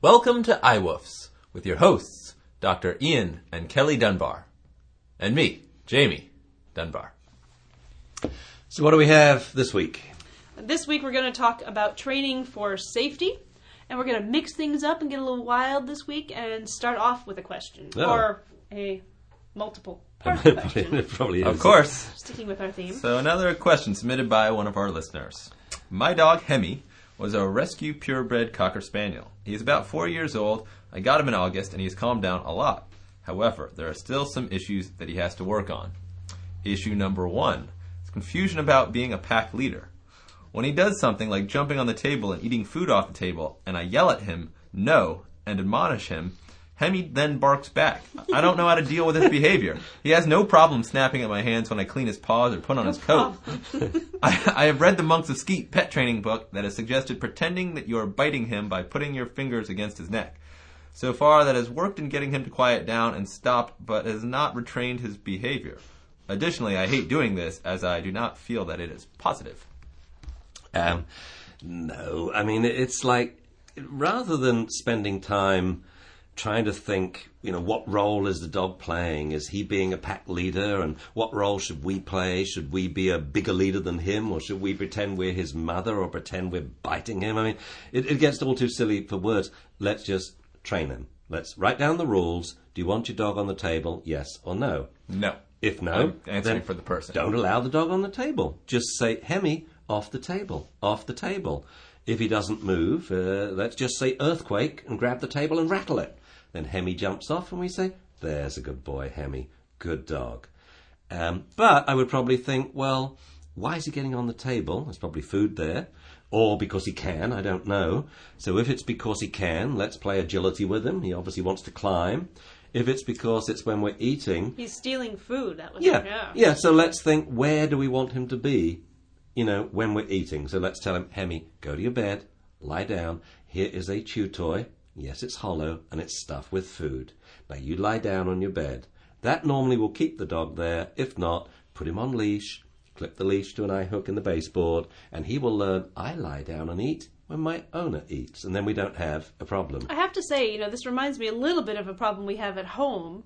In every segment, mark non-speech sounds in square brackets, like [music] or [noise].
Welcome to iWoofs with your hosts, Dr. Ian and Kelly Dunbar. And me, Jamie Dunbar. So, what do we have this week? This week we're going to talk about training for safety, and we're going to mix things up and get a little wild this week and start off with a question Oh. or a multiple [laughs] part question. [laughs] it probably is. Of course. Sticking with our theme. So, another question submitted by one of our listeners. My dog, Hemi, was a rescue purebred Cocker Spaniel. He is about four years old. I got him in August, and he has calmed down a lot. However, there are still some issues that he has to work on. Issue number one is confusion about being a pack leader. When he does something like jumping on the table and eating food off the table, and I yell at him, no, and admonish him, Hemi then barks back. I don't know how to deal with his behavior. He has no problem snapping at my hands when I clean his paws or put on his coat. I, I have read the Monks of Skete pet training book that has suggested pretending that you are biting him by putting your fingers against his neck. So far, that has worked in getting him to quiet down and stop, but has not retrained his behavior. Additionally, I hate doing this as I do not feel that it is positive. Um, no, I mean it's like rather than spending time trying to think, you know, what role is the dog playing? Is he being a pack leader, and what role should we play? Should we be a bigger leader than him, or should we pretend we're his mother, or pretend we're biting him? I mean, it, it gets all too silly for words. Let's just train him. Let's write down the rules. Do you want your dog on the table? Yes or no? No. If no, I'm answering for the person. Don't allow the dog on the table. Just say, Hemi, off the table, off the table. If he doesn't move, uh, let's just say earthquake and grab the table and rattle it. Then Hemi jumps off and we say, there's a good boy, Hemi, good dog. Um, but I would probably think, well, why is he getting on the table? There's probably food there. Or because he can, I don't know. So if it's because he can, let's play agility with him. He obviously wants to climb. If it's because it's when we're eating, He's stealing food. That was yeah, yeah. yeah. So let's think: where do we want him to be? You know, when we're eating. So let's tell him, Hemi, go to your bed, lie down. Here is a chew toy. Yes, it's hollow and it's stuffed with food. Now you lie down on your bed. That normally will keep the dog there. If not, put him on leash. Clip the leash to an eye hook in the baseboard, and he will learn. I lie down and eat when my owner eats, and then we don't have a problem. I have to say, you know, this reminds me a little bit of a problem we have at home.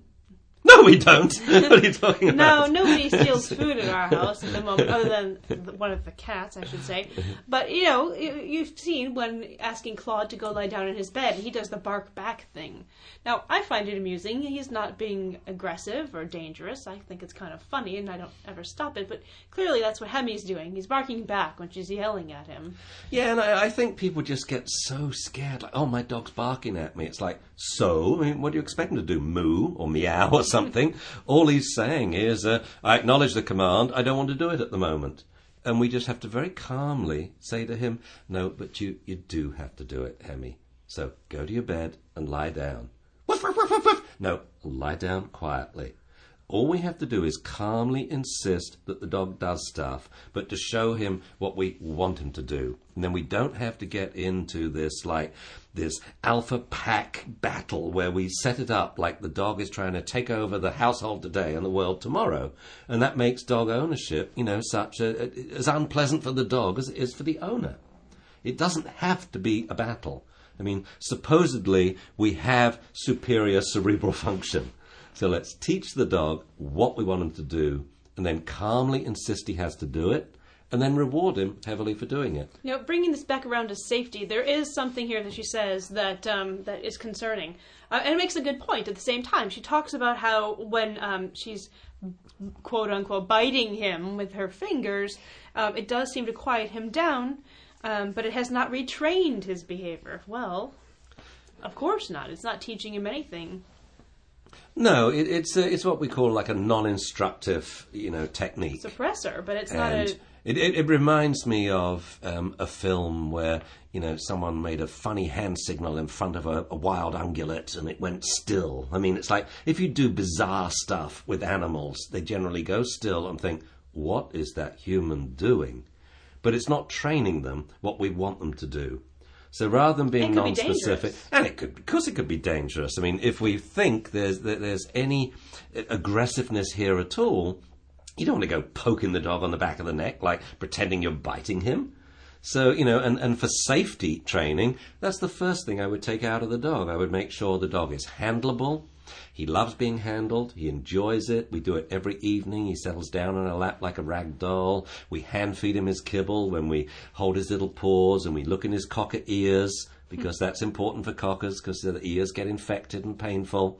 No, we don't. [laughs] what are you talking No, nobody [laughs] steals food in our house at the moment, other than one of the cats, I should say. But you know, you- you've seen when asking Claude to go lie down in his bed, he does the bark back thing. Now, I find it amusing. He's not being aggressive or dangerous. I think it's kind of funny, and I don't ever stop it. But clearly, that's what Hemi's doing. He's barking back when she's yelling at him. Yeah, and I, I think people just get so scared. Like, oh, my dog's barking at me. It's like, so? I mean, what do you expect him to do? Moo or meow or something? All he's saying is, uh, I acknowledge the command. I don't want to do it at the moment. And we just have to very calmly say to him, no, but you, you do have to do it, Hemi. So go to your bed and lie down. Woof, woof, woof. No, lie down quietly. All we have to do is calmly insist that the dog does stuff, but to show him what we want him to do. And then we don't have to get into this, like, this alpha pack battle where we set it up like the dog is trying to take over the household today and the world tomorrow. And that makes dog ownership, you know, such a, as unpleasant for the dog as it is for the owner. It doesn't have to be a battle. I mean, supposedly we have superior cerebral function. So let's teach the dog what we want him to do and then calmly insist he has to do it and then reward him heavily for doing it. Now, bringing this back around to safety, there is something here that she says that um, that is concerning, uh, and it makes a good point. At the same time, she talks about how when um, she's quote unquote biting him with her fingers, um, it does seem to quiet him down, um, but it has not retrained his behavior. Well, of course not. It's not teaching him anything. No, it, it's a, it's what we call like a non-instructive, you know, technique. Suppressor, but it's not a. it, it, it reminds me of um, a film where you know someone made a funny hand signal in front of a, a wild ungulate and it went still. I mean, it's like if you do bizarre stuff with animals, they generally go still and think, "What is that human doing?" But it's not training them what we want them to do. So rather than being non-specific, and it could, of course, it could be dangerous. I mean, if we think there's that there's any aggressiveness here at all, you don't want to go poking the dog on the back of the neck, like pretending you're biting him. So, you know, and, and for safety training, that's the first thing I would take out of the dog. I would make sure the dog is handleable. He loves being handled. He enjoys it. We do it every evening. He settles down on our lap like a rag doll. We hand feed him his kibble when we hold his little paws and we look in his cocker ears because that's important for cockers because the ears get infected and painful.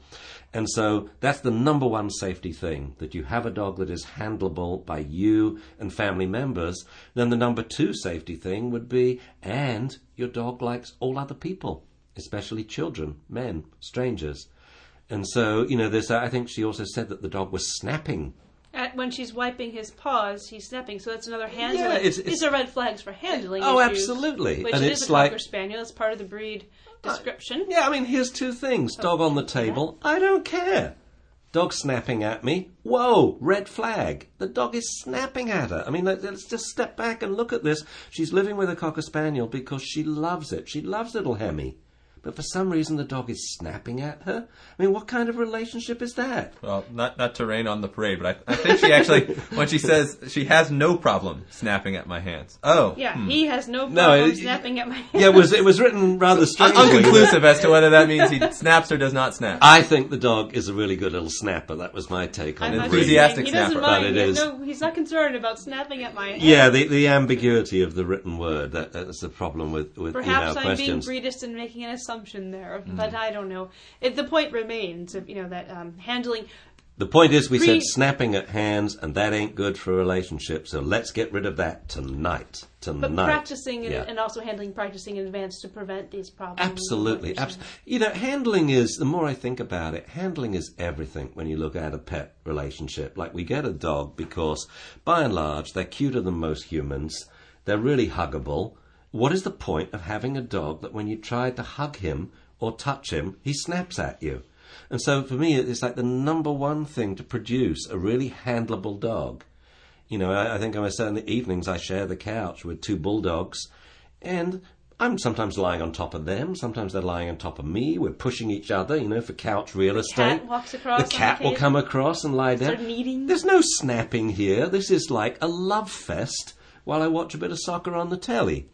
And so that's the number one safety thing that you have a dog that is handleable by you and family members. Then the number two safety thing would be, and your dog likes all other people, especially children, men, strangers. And so, you know, this, I think she also said that the dog was snapping At, when she's wiping his paws, he's snapping. So that's another handling. Yeah, it's- These are red flags for handling. Oh, issues, absolutely. Which And it it's is a like- cocker spaniel. It's part of the breed uh, description. Yeah, I mean, here's two things. Oh. Dog on the table, I don't care. Dog snapping at me, whoa, red flag. The dog is snapping at her. I mean, let- let's just step back and look at this. She's living with a Cocker Spaniel because she loves it. She loves little Hemi. But for some reason, the dog is snapping at her. I mean, what kind of relationship is that? Well, not not to rain on the parade, but I, I think she actually, [laughs] when she says she has no problem snapping at my hands. Oh, Yeah, hmm. he has no No, problem it- snapping at my hand. [laughs] Yeah, it was it was written rather [laughs] strangely. unconclusive as to whether that means he snaps or does not snap. I think the dog is a really good little snapper. That was my take on I'm it. enthusiastic saying- He doesn't snapper. mind. But it He has is. no, he's not concerned about snapping at my hand. Yeah, the, the ambiguity of the written word. That, that's the problem with, with Perhaps email I'm being questions. breedist and making an assumption there, Mm. but I don't know. It, the point remains, of, you know, that um, handling. the point is, we Pre- said snapping at hands, and that ain't good for a relationship. So let's get rid of that tonight. Tonight. But practicing and, Yeah. and also handling practicing in advance to prevent these problems. Absolutely, absolutely. You know, handling is the more I think about it, handling is everything when you look at a pet relationship. Like we get a dog because, by and large, they're cuter than most humans. They're really huggable. What is the point of having a dog that when you try to hug him or touch him, he snaps at you? And so for me, it's like the number one thing to produce a really handleable dog. You know, I, I think I say in the evenings I share the couch with two bulldogs, and I'm sometimes lying on top of them, sometimes they're lying on top of me. We're pushing each other, you know, for couch real estate. cat walks across The cat will come across and lie down. There's no snapping here. This is like a love fest while I watch a bit of soccer on the telly.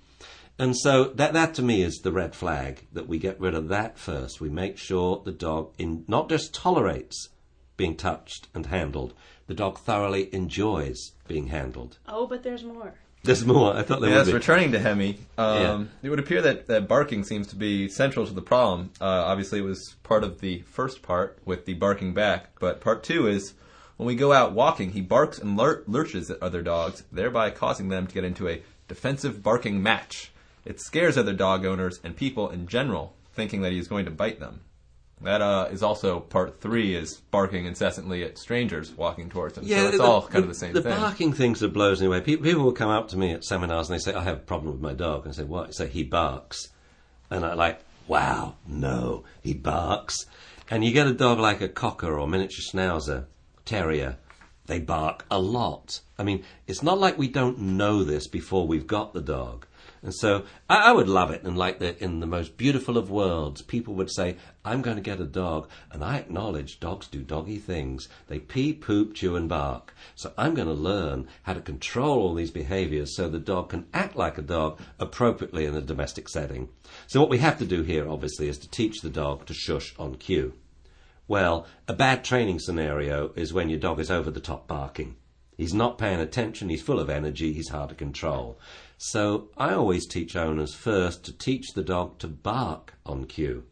And so that that to me is the red flag that we get rid of that first. We make sure the dog in not just tolerates being touched and handled, the dog thoroughly enjoys being handled. Oh, but there's more. There's more. I thought there Yes, would be. returning to Hemi, um, it would appear that, that barking seems to be central to the problem. Uh, obviously, it was part of the first part with the barking back, but part two is when we go out walking, he barks and lur- lurches at other dogs, thereby causing them to get into a defensive barking match. It scares other dog owners and people in general, thinking that he is going to bite them. That uh, is also part three: is barking incessantly at strangers walking towards him. so it's the- all kind of the same The thing. barking things that blows me away. People, people will come up to me at seminars and they say, "I have a problem with my dog," and I say, "What?" Say, "He barks," and I like, "Wow, no, he barks." And you get a dog like a cocker or miniature schnauzer, terrier, they bark a lot. I mean, it's not like we don't know this before we've got the dog. And so I, I would love it. And like the, in the most beautiful of worlds, people would say, I'm going to get a dog. And I acknowledge dogs do doggy things. They pee, poop, chew, and bark. So I'm going to learn how to control all these behaviors so the dog can act like a dog appropriately in a domestic setting. So what we have to do here, obviously, is to teach the dog to shush on cue. Well, a bad training scenario is when your dog is over the top barking. He's not paying attention, he's full of energy, he's hard to control. So I always teach owners first to teach the dog to bark on cue.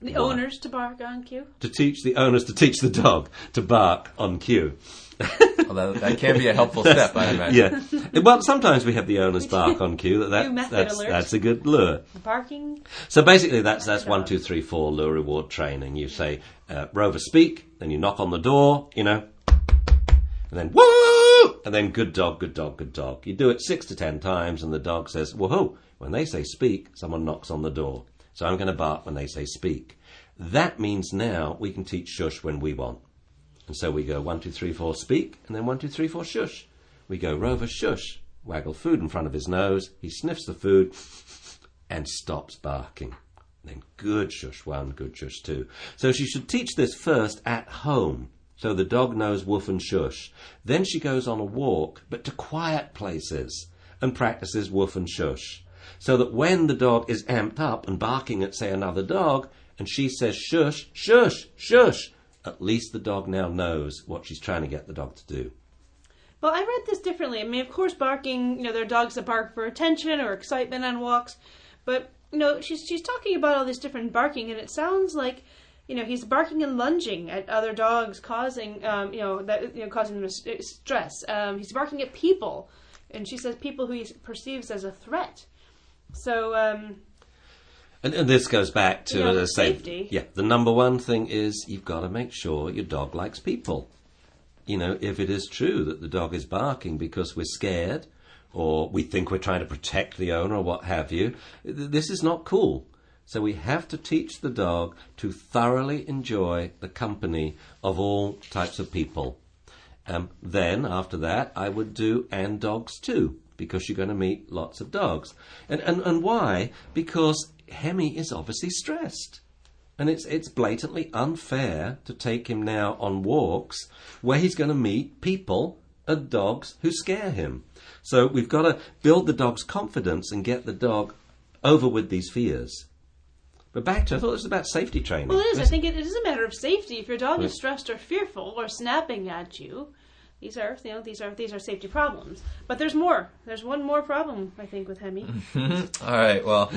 The Why? owners to bark on cue. To teach the owners to teach the dog to bark on cue. [laughs] Well, that, that can be a helpful step, I imagine. Yeah. well, sometimes we have the owners [laughs] bark on cue. That, that New that's, alert. that's a good lure. Barking. So basically, that's that's one, two, three, four lure reward training. You say, uh, Rover, speak, then you knock on the door, you know, and then woo, and then good dog, good dog, good dog. You do it six to ten times, and the dog says, whoa. When they say speak, someone knocks on the door. So I'm going to bark when they say speak. That means now we can teach shush when we want. And so we go one, two, three, four, speak, and then one, two, three, four, shush. We go Rover, shush. Waggle food in front of his nose. He sniffs the food and stops barking. Then good shush one, good shush two. So she should teach this first at home. So the dog knows woof and shush. Then she goes on a walk, but to quiet places. and practices woof and shush. So that when the dog is amped up and barking at, say, another dog, and she says shush, shush, shush, at least the dog now knows what she's trying to get the dog to do. Well, I read this differently. I mean, of course, barking, you know, there are dogs that bark for attention or excitement on walks, but, you know, she's, she's talking about all this different barking, and it sounds like, you know, he's barking and lunging at other dogs, causing, um, you know, that, you know, causing them stress. Um, he's barking at people, and she says people who he perceives as a threat. So, um, and, and, this goes back to, as I say, safety. yeah, the number one thing is you've got to make sure your dog likes people. You know, if it is true that the dog is barking because we're scared or we think we're trying to protect the owner or what have you, th- this is not cool. So we have to teach the dog to thoroughly enjoy the company of all types of people. Um, then, after that, I would do and dogs too, because you're going to meet lots of dogs. And, and, and why? Because Hemi is obviously stressed. And it's, it's blatantly unfair to take him now on walks where he's going to meet people and dogs who scare him. So we've got to build the dog's confidence and get the dog over with these fears. But back to, I thought it was about safety training. Well, it is. I think it, it is a matter of safety. If your dog is stressed or fearful or snapping at you, these are you know these are these are safety problems. But there's more. There's one more problem I think with Hemi. [laughs] All right. Well,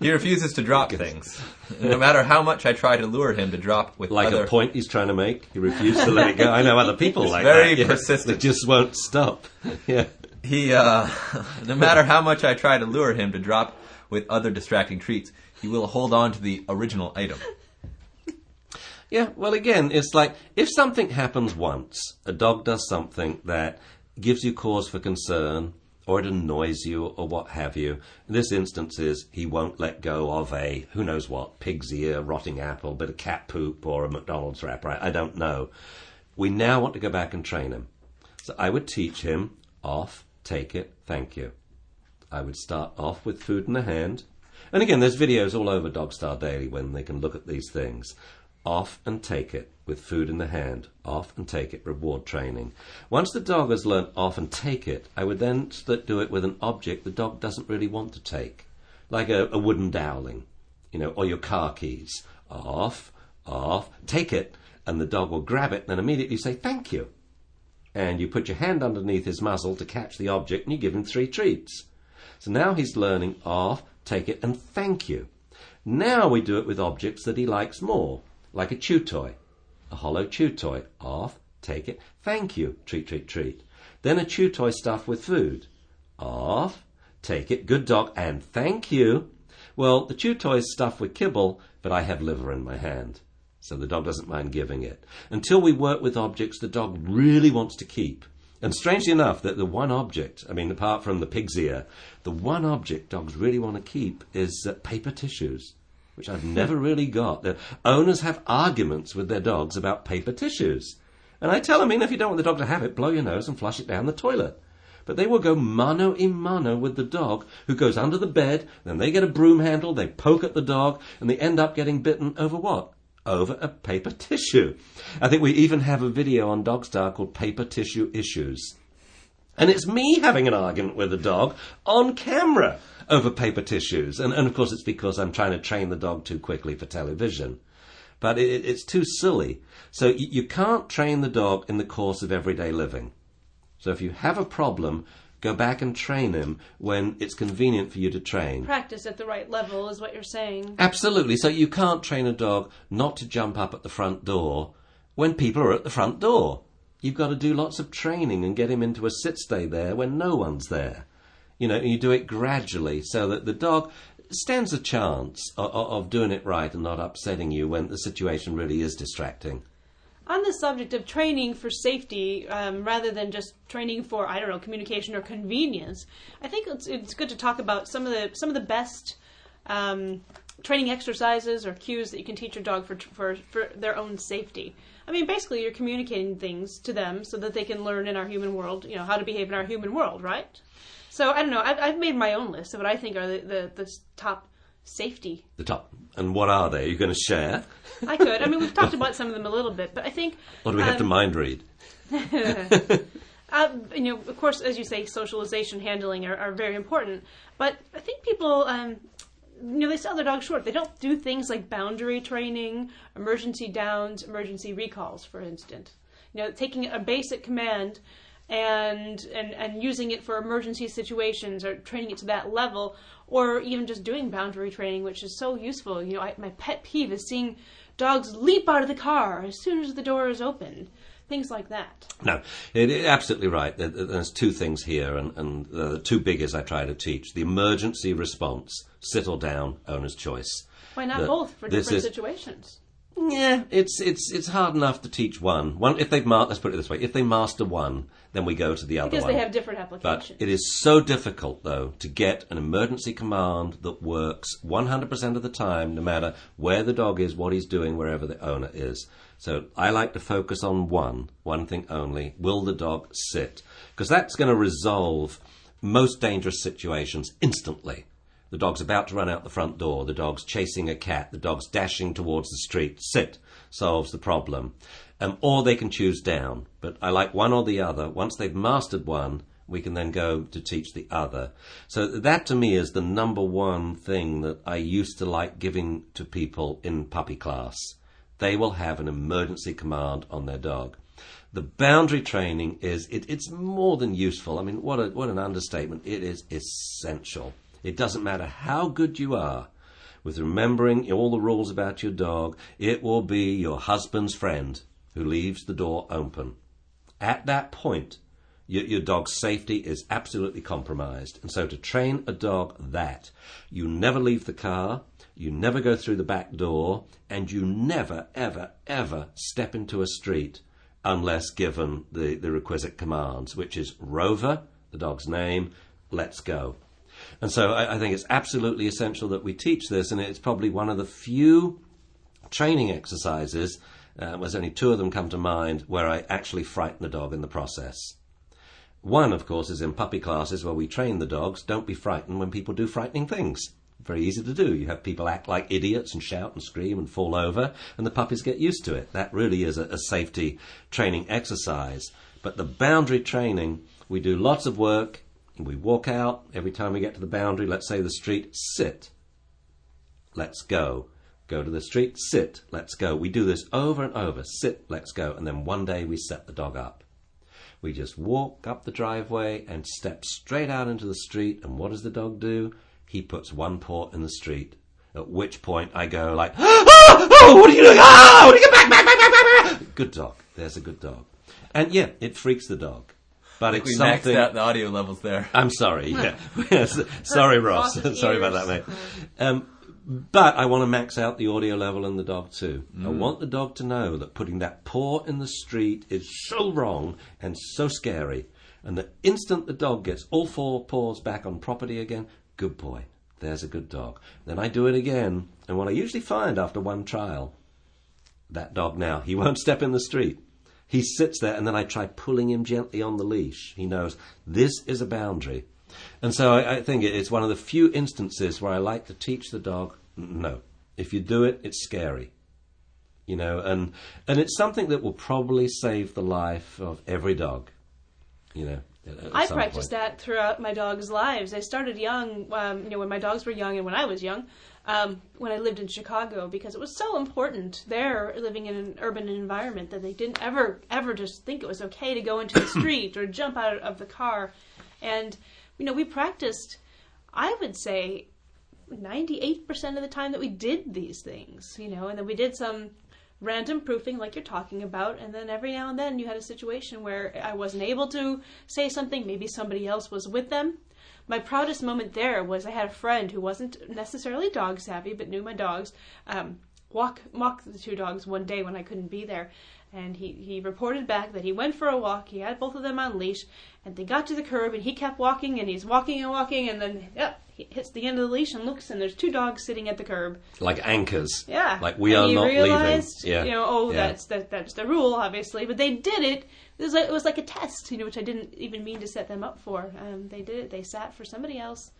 he refuses to drop things. No matter how much I try to lure him to drop with like other a point he's trying to make, he refuses to let it go. I know other people like very that. yeah. persistent. They just won't stop. [laughs] Yeah. he uh, [laughs] no matter how much I try to lure him to drop with other distracting treats, he will hold on to the original item. [laughs] Yeah, well, again, it's like if something happens once, a dog does something that gives you cause for concern, or it annoys you, or what have you. In this instance, is he won't let go of a who knows what pig's ear, rotting apple, bit of cat poop, or a McDonald's wrapper. I don't know. We now want to go back and train him. So I would teach him off, take it, thank you. I would start off with food in the hand. And again, there's videos all over Dogstar Daily when they can look at these things off and take it with food in the hand, off and take it, reward training. Once the dog has learnt off and take it, I would then do it with an object the dog doesn't really want to take, like a, a wooden dowling, you know, or your car keys. Off, off, take it, and the dog will grab it and immediately say thank you. And you put your hand underneath his muzzle to catch the object and you give him three treats. So now he's learning off, take it, and thank you. Now we do it with objects that he likes more like a chew toy, a hollow chew toy. Off, take it, thank you, treat, treat, treat. Then a chew toy stuffed with food. Off, take it, good dog, and thank you. Well, the chew toy is stuffed with kibble, but I have liver in my hand. So the dog doesn't mind giving it. Until we work with objects the dog really wants to keep. And strangely enough, that the one object, I mean, apart from the pig's ear, the one object dogs really want to keep is uh, paper tissues which I've never [laughs] really got. The owners have arguments with their dogs about paper tissues. And I tell them, if you don't want the dog to have it, blow your nose and flush it down the toilet. But they will go mano a mano with the dog, who goes under the bed, then they get a broom handle, they poke at the dog, and they end up getting bitten over what? Over a paper tissue. I think we even have a video on Dogstar called Paper Tissue Issues. And it's me having an argument with the dog on camera over paper tissues. And, and of course, it's because I'm trying to train the dog too quickly for television. But it, it's too silly. So you, you can't train the dog in the course of everyday living. So if you have a problem, go back and train him when it's convenient for you to train. Practice at the right level is what you're saying. Absolutely. So you can't train a dog not to jump up at the front door when people are at the front door. You've got to do lots of training and get him into a sit stay there when no one's there. You know, you do it gradually so that the dog stands a chance of, of doing it right and not upsetting you when the situation really is distracting. On the subject of training for safety, um, rather than just training for I don't know communication or convenience, I think it's, it's good to talk about some of the some of the best um, training exercises or cues that you can teach your dog for, for for their own safety. I mean, basically, you're communicating things to them so that they can learn in our human world, you know, how to behave in our human world, right? So I don't know. I've, I've made my own list of what I think are the, the, the top safety. The top. And what are they? Are you going to share? I could. I mean, we've talked [laughs] about some of them a little bit, but I think. Or do we have to um, mind read? [laughs] Uh, you know, of course, as you say, socialization, handling are, are very important. But I think people, um, you know, they sell their dogs short. They don't do things like boundary training, emergency downs, emergency recalls, for instance. You know, taking a basic command and and and using it for emergency situations or training it to that level, or even just doing boundary training, which is so useful. You know, I, my pet peeve is seeing dogs leap out of the car as soon as the door is open. Things like that. No, it, it- absolutely right. There- there- There's two things here, and, and the two biggest I try to teach: the emergency response, sit or down, owner's choice. Why not both for different is- situations? Yeah, it's it's it's hard enough to teach one. One if they've ma- let's put it this way: if they master one, then we go to the other Because one. they have different applications. But it is so difficult, though, to get an emergency command that works 100% of the time, no matter where the dog is, what he's doing, wherever the owner is. So I like to focus on one, one thing only. Will the dog sit? Because that's going to resolve most dangerous situations instantly. The dog's about to run out the front door. The dog's chasing a cat. The dog's dashing towards the street. Sit solves the problem. Um, or they can choose down. But I like one or the other. Once they've mastered one, we can then go to teach the other. So that to me is the number one thing that I used to like giving to people in puppy class. They will have an emergency command on their dog. The boundary training is it, it's more than useful. I mean, what a, what an understatement! It is essential. It doesn't matter how good you are with remembering all the rules about your dog. It will be your husband's friend who leaves the door open. At that point, your, your dog's safety is absolutely compromised. And so to train a dog that, you never leave the car, you never go through the back door, and you never, ever, ever step into a street unless given the, the requisite commands, which is Rover, the dog's name, let's go. And so I, I think it's absolutely essential that we teach this, and it's probably one of the few training exercises, um, there's only two of them come to mind, where I actually frighten the dog in the process. One, of course, is in puppy classes where we train the dogs don't be frightened when people do frightening things. Very easy to do. You have people act like idiots and shout and scream and fall over, and the puppies get used to it. That really is a, a safety training exercise. But the boundary training, we do lots of work. We walk out every time we get to the boundary, let's say the street, sit. Let's go. Go to the street, sit, let's go. We do this over and over. Sit, let's go. And then one day we set the dog up. We just walk up the driveway and step straight out into the street. And what does the dog do? He puts one paw in the street. At which point I go like, [gasps] ah, oh, what are you doing? Ah, what are you back, back, back, back, back. Good dog. There's a good dog. And yeah, it freaks the dog. But it's We something. maxed out the audio levels there. [laughs] I'm sorry. [laughs] Yeah. [laughs] Sorry, Ross. Sorry about that, mate. Um, but I want to max out the audio level in the dog too. I want the dog to know that putting that paw in the street is so wrong and so scary. And the instant the dog gets all four paws back on property again, good boy. There's a good dog. Then I do it again. And what I usually find after one trial, that dog now, he won't step in the street. He sits there, and then I try pulling him gently on the leash. He knows this is a boundary. And so I, I think it's one of the few instances where I like to teach the dog no. If you do it, it's scary. You know, and, and it's something that will probably save the life of every dog. You know, I practiced point. that throughout my dogs' lives. I started young, um, you know, when my dogs were young and when I was young, um, when I lived in Chicago, because it was so important there, living in an urban environment, that they didn't ever, ever just think it was okay to go into the [coughs] street or jump out of the car. And, you know, we practiced, I would say, 98% of the time that we did these things, you know, and then we did some random proofing like you're talking about and then every now and then you had a situation where I wasn't able to say something maybe somebody else was with them my proudest moment there was I had a friend who wasn't necessarily dog savvy but knew my dogs um, walk walk the two dogs one day when I couldn't be there and he, he reported back that he went for a walk he had both of them on leash and they got to the curb and he kept walking and he's walking and walking and then yep he hits the end of the leash and looks and there's two dogs sitting at the curb Like anchors. yeah. Like we and are not realized, leaving. Yeah. You know, oh, Yeah. that's that, that's the rule, obviously. But they did it. It was like it was like a test, you know, which I didn't even mean to set them up for. Um, they did it. They sat for somebody else.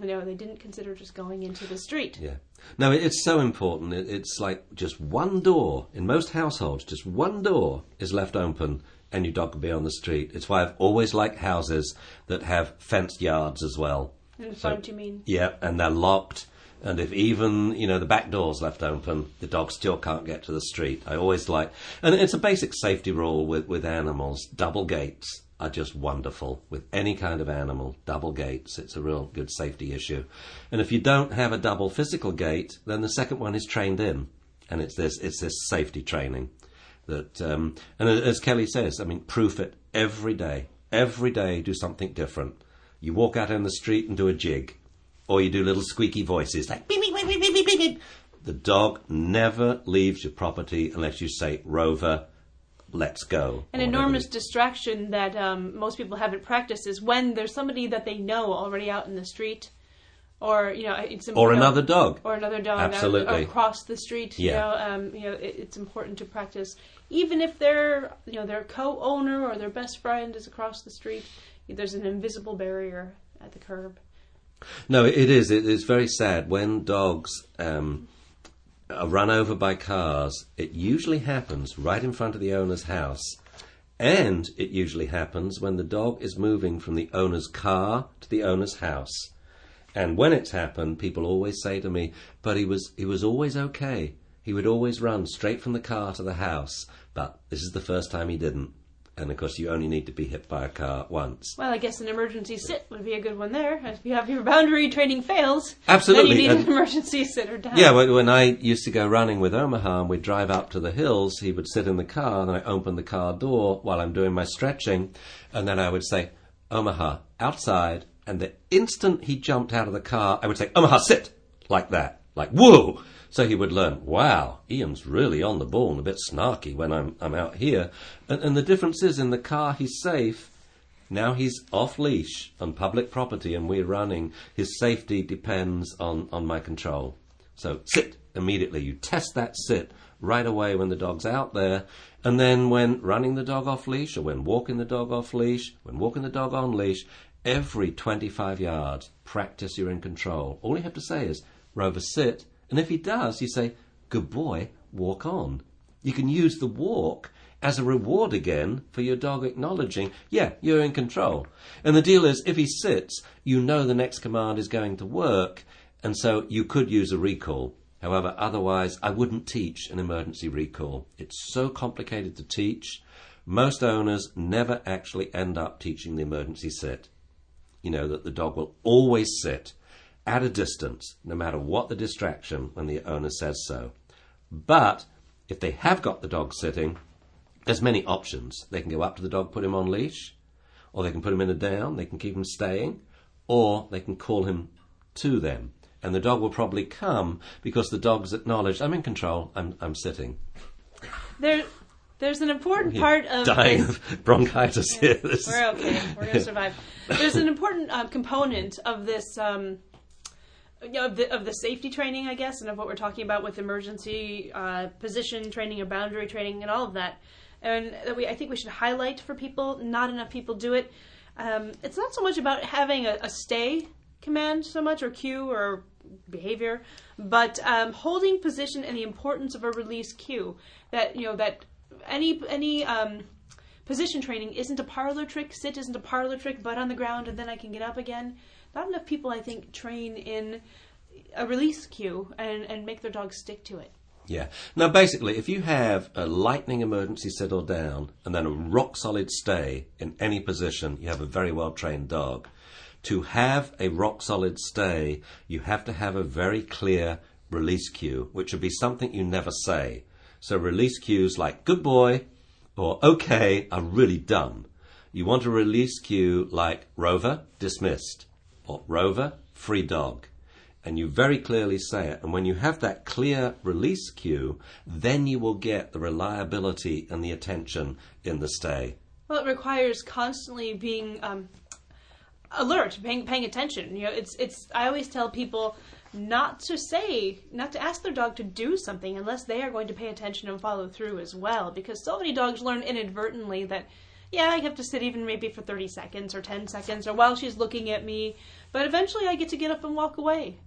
You know, they didn't consider just going into the street. Yeah. No, it's so important. It, it's like just one door in most households. Just one door is left open and your dog can be on the street. It's why I've always liked houses that have fenced yards as well. In the So- you mean? Yeah, and they're locked. And if even you know the back door's left open, the dog still can't get to the street. I always like, and it's a basic safety rule with with animals. Double gates are just wonderful with any kind of animal. Double gates, it's a real good safety issue. And if you don't have a double physical gate, then the second one is trained in, and it's this it's this safety training that. Um, and as Kelly says, I mean, proof it every day. Every day, do something different. You walk out in the street and do a jig or you do little squeaky voices like beep, beep, beep, beep, beep, beep, beep. The dog never leaves your property unless you say, Rover, let's go. An or enormous distraction that um, most people haven't practiced is when there's somebody that they know already out in the street, or you know, it's Or you know, another dog. or another dog out- Absolutely. across the street. You Yeah. know, um, you know, it, it's important to practice, even if their you know their co-owner or their best friend is across the street. There's an invisible barrier at the curb. No, it is. It is very sad when dogs um, are run over by cars. It usually happens right in front of the owner's house, and it usually happens when the dog is moving from the owner's car to the owner's house. And when it's happened, people always say to me, "But he was he was always okay. He would always run straight from the car to the house, but this is the first time he didn't." And of course, you only need to be hit by a car once. Well, I guess an emergency sit would be a good one there. If you have your boundary training fails, Absolutely, then you need and- an emergency sitter down. Yeah, when when I used to go running with Omaha and we'd drive up to the hills, he would sit in the car and I open the car door while I'm doing my stretching and then I would say, Omaha, outside. And the instant he jumped out of the car, I would say, Omaha, sit! Like that. Like, whoa! So he would learn, wow, Ian's really on the ball and a bit snarky when I'm, I'm out here. And, and the difference is in the car, he's safe. Now he's off leash on public property and we're running. His safety depends on, on my control. So sit immediately. You test that sit right away when the dog's out there. And then when running the dog off leash or when walking the dog off leash, when walking the dog on leash, every 25 yards, practice you're in control. All you have to say is, Rover, sit. And if he does, you say, good boy, walk on. You can use the walk as a reward again for your dog acknowledging, yeah, you're in control. And the deal is, if he sits, you know the next command is going to work, and so you could use a recall. However, otherwise, I wouldn't teach an emergency recall. It's so complicated to teach. Most owners never actually end up teaching the emergency sit. You know, that the dog will always sit at a distance, no matter what the distraction, when the owner says so. But if they have got the dog sitting, there's many options. They can go up to the dog, put him on leash, or they can put him in a down, they can keep him staying, or they can call him to them. And the dog will probably come because the dog's acknowledged, I'm in control, I'm, I'm sitting. There, there's an important part of Dying this- of bronchitis [laughs] here. This We're okay. We're to survive. There's an important um, component of this, um, you know, of the, of the safety training, I guess, and of what we're talking about with emergency uh, position training or boundary training and all of that. And that we, I think we should highlight for people. Not enough people do it. Um, it's not so much about having a, a stay command so much or cue or behavior, but um, holding position and the importance of a release cue. That you know that any any um, position training isn't a parlor trick. Sit isn't a parlor trick. Butt on the ground and then I can get up again. Not enough people, I think, train in a release cue and, and make their dogs stick to it. Yeah. Now, basically, if you have a lightning emergency or down and then a rock solid stay in any position, you have a very well trained dog. To have a rock solid stay, you have to have a very clear release cue, which would be something you never say. So, release cues like good boy or okay are really dumb. You want a release cue like Rover, dismissed, or Rover, free dog and you very clearly say it. And when you have that clear release cue, then you will get the reliability and the attention in the stay. Well, it requires constantly being um, alert, paying paying attention. You know, it's it's. I always tell people not to say, not to ask their dog to do something unless they are going to pay attention and follow through as well. Because so many dogs learn inadvertently that, yeah, I have to sit even maybe for thirty seconds or ten seconds or while she's looking at me, but eventually I get to get up and walk away.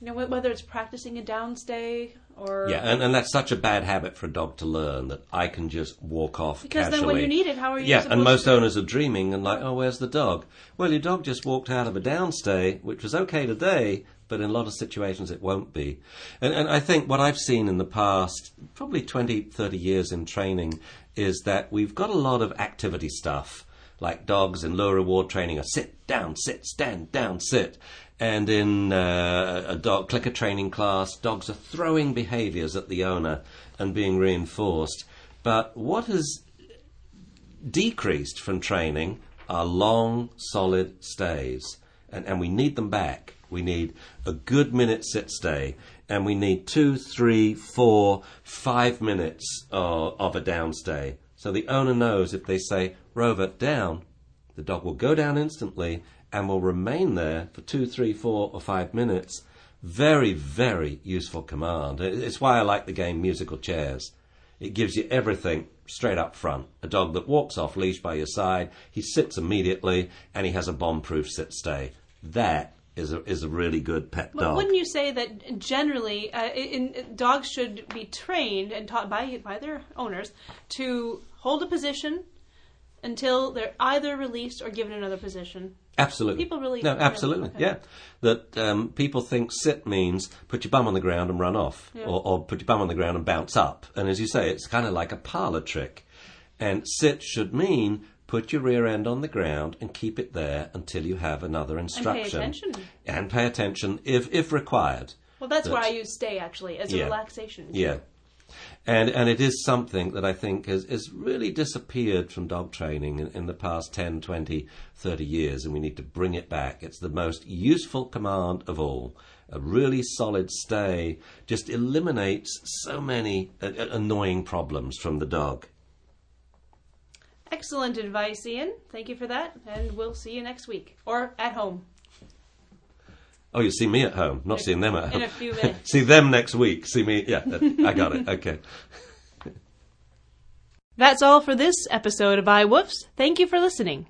You know, whether it's practicing a downstay or Yeah, and, and that's such a bad habit for a dog to learn that I can just walk off because casually. then when you need it, how are you? Yeah, and most to? owners are dreaming and like, oh, where's the dog? Well, your dog just walked out of a downstay, which was okay today, but in a lot of situations it won't be. And, and I think what I've seen in the past, probably 20, 30 years in training, is that we've got a lot of activity stuff. Like dogs in lure reward training are sit, down, sit, stand, down, sit. And in uh, a dog clicker training class, dogs are throwing behaviors at the owner and being reinforced. But what has decreased from training are long, solid stays. And, and we need them back. We need a good minute sit stay. And we need two, three, four, five minutes uh, of a down stay. So the owner knows if they say, Rover, down, the dog will go down instantly and will remain there for two, three, four, or five minutes. Very, very useful command. It's why I like the game Musical Chairs. It gives you everything straight up front. A dog that walks off leash by your side, he sits immediately, and he has a bomb-proof sit stay. That is a, is a really good pet But dog. wouldn't you say that generally, uh, in, in- dogs should be trained and taught by by their owners to hold a position until they're either released or given another position? Absolutely. People really- No, really- absolutely. okay. Yeah. That um, people think sit means put your bum on the ground and run off, Yeah. or, or put your bum on the ground and bounce up. And as you say, it's kind of like a parlor trick. And sit should mean put your rear end on the ground and keep it there until you have another instruction. attention. And pay attention if, if required. Well, that's where I use stay actually as a Yeah. relaxation. Yeah. And and it is something that I think has, has really disappeared from dog training in, in the past 10, 20, 30 years, and we need to bring it back. It's the most useful command of all. A really solid stay just eliminates so many uh, uh, annoying problems from the dog. Excellent advice, Ian. Thank you for that, and we'll see you next week or at home. Oh, you see me at home, not seeing them at home. In a few [laughs] minutes. see them next week. See me. Yeah, uh, I got it. Okay. [laughs] That's all for this episode of iWoofs. Thank you for listening.